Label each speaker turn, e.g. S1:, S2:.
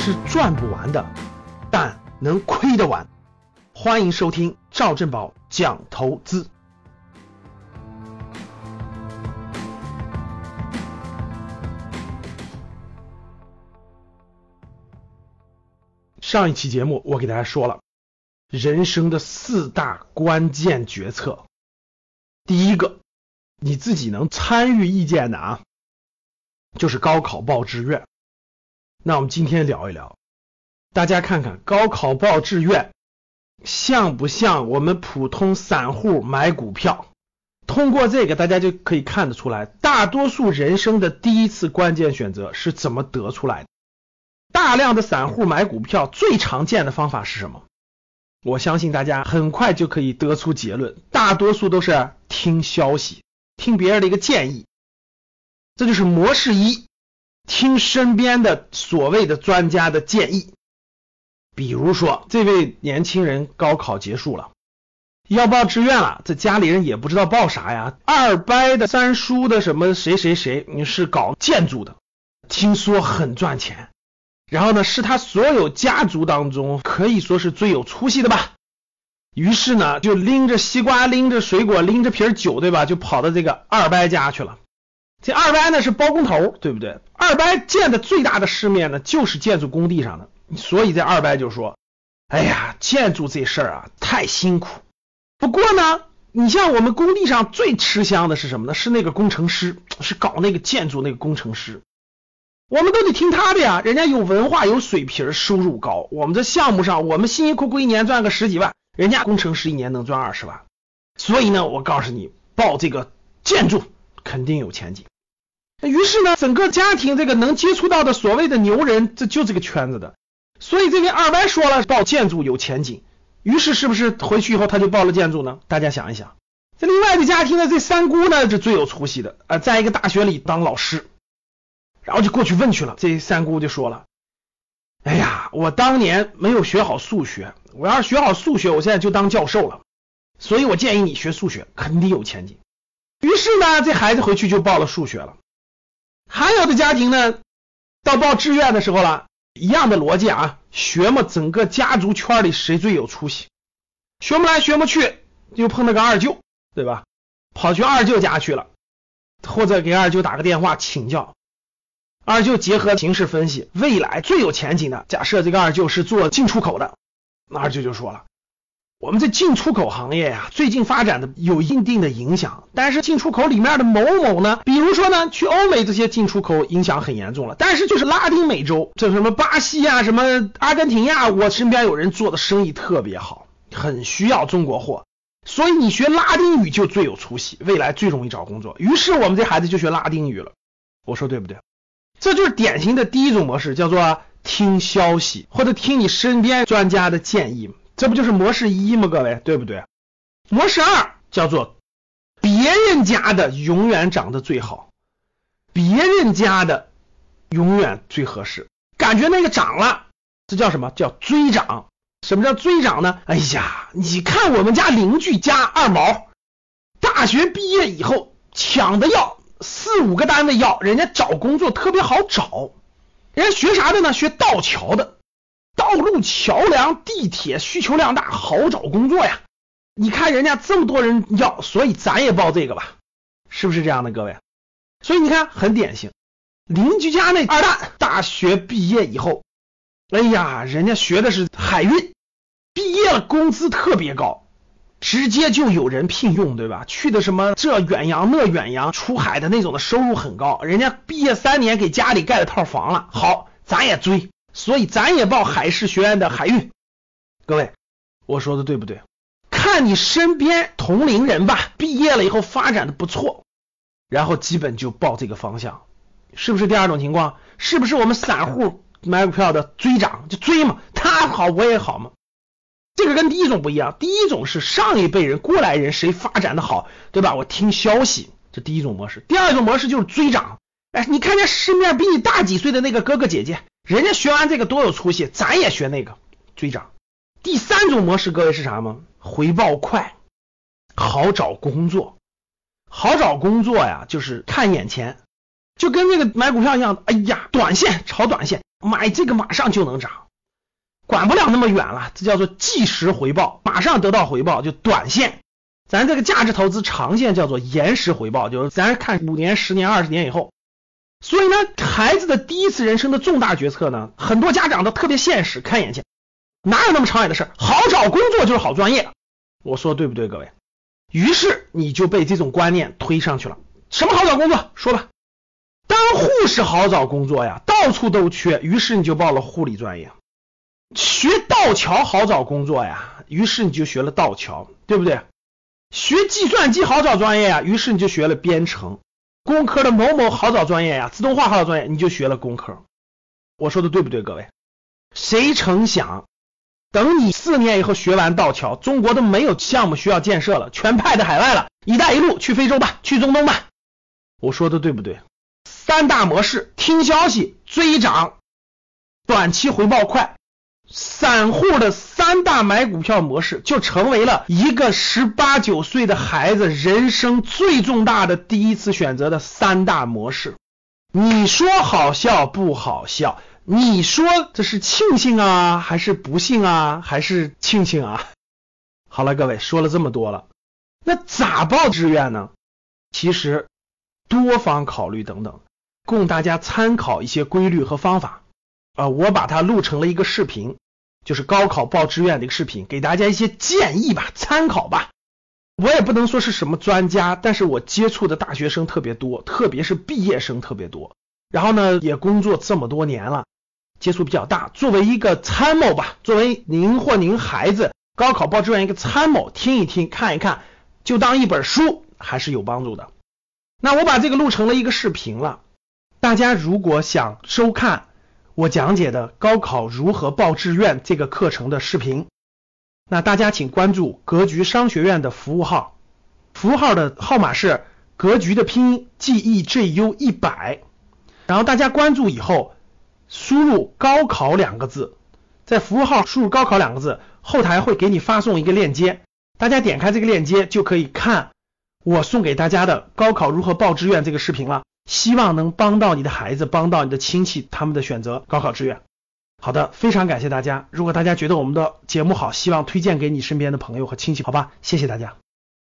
S1: 是赚不完的，但能亏得完。欢迎收听赵正宝讲投资。上一期节目我给大家说了，人生的四大关键决策，第一个，你自己能参与意见的啊，就是高考报志愿。那我们今天聊一聊，大家看看高考报志愿像不像我们普通散户买股票？通过这个，大家就可以看得出来，大多数人生的第一次关键选择是怎么得出来的。大量的散户买股票最常见的方法是什么？我相信大家很快就可以得出结论，大多数都是听消息，听别人的一个建议，这就是模式一。听身边的所谓的专家的建议，比如说这位年轻人高考结束了，要报志愿了，这家里人也不知道报啥呀。二伯的三叔的什么谁谁谁，你是搞建筑的，听说很赚钱，然后呢是他所有家族当中可以说是最有出息的吧。于是呢就拎着西瓜，拎着水果，拎着瓶酒，对吧？就跑到这个二伯家去了。这二伯呢是包工头，对不对？二伯见的最大的世面呢，就是建筑工地上的，所以这二伯就说：“哎呀，建筑这事儿啊，太辛苦。不过呢，你像我们工地上最吃香的是什么呢？是那个工程师，是搞那个建筑那个工程师，我们都得听他的呀，人家有文化有水平，收入高。我们这项目上，我们辛辛苦苦一年赚个十几万，人家工程师一年能赚二十万。所以呢，我告诉你，报这个建筑。”肯定有前景。于是呢，整个家庭这个能接触到的所谓的牛人，这就这个圈子的。所以这位二伯说了，报建筑有前景。于是是不是回去以后他就报了建筑呢？大家想一想。这另外的家庭呢，这三姑呢是最有出息的啊，在一个大学里当老师，然后就过去问去了。这三姑就说了：“哎呀，我当年没有学好数学，我要是学好数学，我现在就当教授了。所以我建议你学数学，肯定有前景。”于是呢，这孩子回去就报了数学了。还有的家庭呢，到报志愿的时候了，一样的逻辑啊，学嘛，整个家族圈里谁最有出息？学不来学不去，就碰那个二舅，对吧？跑去二舅家去了，或者给二舅打个电话请教。二舅结合形势分析，未来最有前景的，假设这个二舅是做进出口的，那二舅就说了。我们这进出口行业呀，最近发展的有一定的影响，但是进出口里面的某某呢，比如说呢，去欧美这些进出口影响很严重了。但是就是拉丁美洲，这什么巴西啊，什么阿根廷呀，我身边有人做的生意特别好，很需要中国货，所以你学拉丁语就最有出息，未来最容易找工作。于是我们这孩子就学拉丁语了，我说对不对？这就是典型的第一种模式，叫做听消息或者听你身边专家的建议。这不就是模式一吗？各位，对不对？模式二叫做别人家的永远长得最好，别人家的永远最合适。感觉那个涨了，这叫什么叫追涨？什么叫追涨呢？哎呀，你看我们家邻居家二毛，大学毕业以后抢的要四五个单位要，人家找工作特别好找，人家学啥的呢？学道桥的。道路、桥梁、地铁需求量大，好找工作呀！你看人家这么多人要，所以咱也报这个吧，是不是这样的，各位？所以你看很典型，邻居家那二蛋大学毕业以后，哎呀，人家学的是海运，毕业了工资特别高，直接就有人聘用，对吧？去的什么这远洋那远洋，出海的那种的收入很高，人家毕业三年给家里盖了套房了，好，咱也追。所以咱也报海事学院的海运，各位，我说的对不对？看你身边同龄人吧，毕业了以后发展的不错，然后基本就报这个方向，是不是第二种情况？是不是我们散户买股票的追涨就追嘛？他好我也好嘛？这个跟第一种不一样，第一种是上一辈人过来人谁发展的好，对吧？我听消息，这第一种模式。第二种模式就是追涨，哎，你看见身边比你大几岁的那个哥哥姐姐。人家学完这个多有出息，咱也学那个追涨。第三种模式，各位是啥吗？回报快，好找工作。好找工作呀，就是看眼前，就跟那个买股票一样。哎呀，短线炒短线，买这个马上就能涨，管不了那么远了，这叫做即时回报，马上得到回报就短线。咱这个价值投资长线叫做延时回报，就是咱看五年、十年、二十年以后。所以呢，孩子的第一次人生的重大决策呢，很多家长都特别现实，看眼前，哪有那么长远的事？好找工作就是好专业，我说对不对，各位？于是你就被这种观念推上去了。什么好找工作？说吧。当护士好找工作呀，到处都缺，于是你就报了护理专业。学道桥好找工作呀，于是你就学了道桥，对不对？学计算机好找专业呀，于是你就学了编程。工科的某某好找专业呀，自动化好找专业，你就学了工科。我说的对不对，各位？谁成想，等你四年以后学完道桥，中国都没有项目需要建设了，全派到海外了。一带一路去非洲吧，去中东吧。我说的对不对？三大模式：听消息、追涨、短期回报快。散户的三大买股票模式，就成为了一个十八九岁的孩子人生最重大的第一次选择的三大模式。你说好笑不好笑？你说这是庆幸啊，还是不幸啊，还是庆幸啊？好了，各位说了这么多了，那咋报志愿呢？其实多方考虑等等，供大家参考一些规律和方法。啊，我把它录成了一个视频，就是高考报志愿的一个视频，给大家一些建议吧，参考吧。我也不能说是什么专家，但是我接触的大学生特别多，特别是毕业生特别多。然后呢，也工作这么多年了，接触比较大。作为一个参谋吧，作为您或您孩子高考报志愿一个参谋，听一听，看一看，就当一本书，还是有帮助的。那我把这个录成了一个视频了，大家如果想收看。我讲解的高考如何报志愿这个课程的视频，那大家请关注格局商学院的服务号，服务号的号码是格局的拼音 G E J U 一百，然后大家关注以后，输入高考两个字，在服务号输入高考两个字，后台会给你发送一个链接，大家点开这个链接就可以看我送给大家的高考如何报志愿这个视频了。希望能帮到你的孩子，帮到你的亲戚，他们的选择高考志愿。好的，非常感谢大家。如果大家觉得我们的节目好，希望推荐给你身边的朋友和亲戚，好吧？谢谢大家。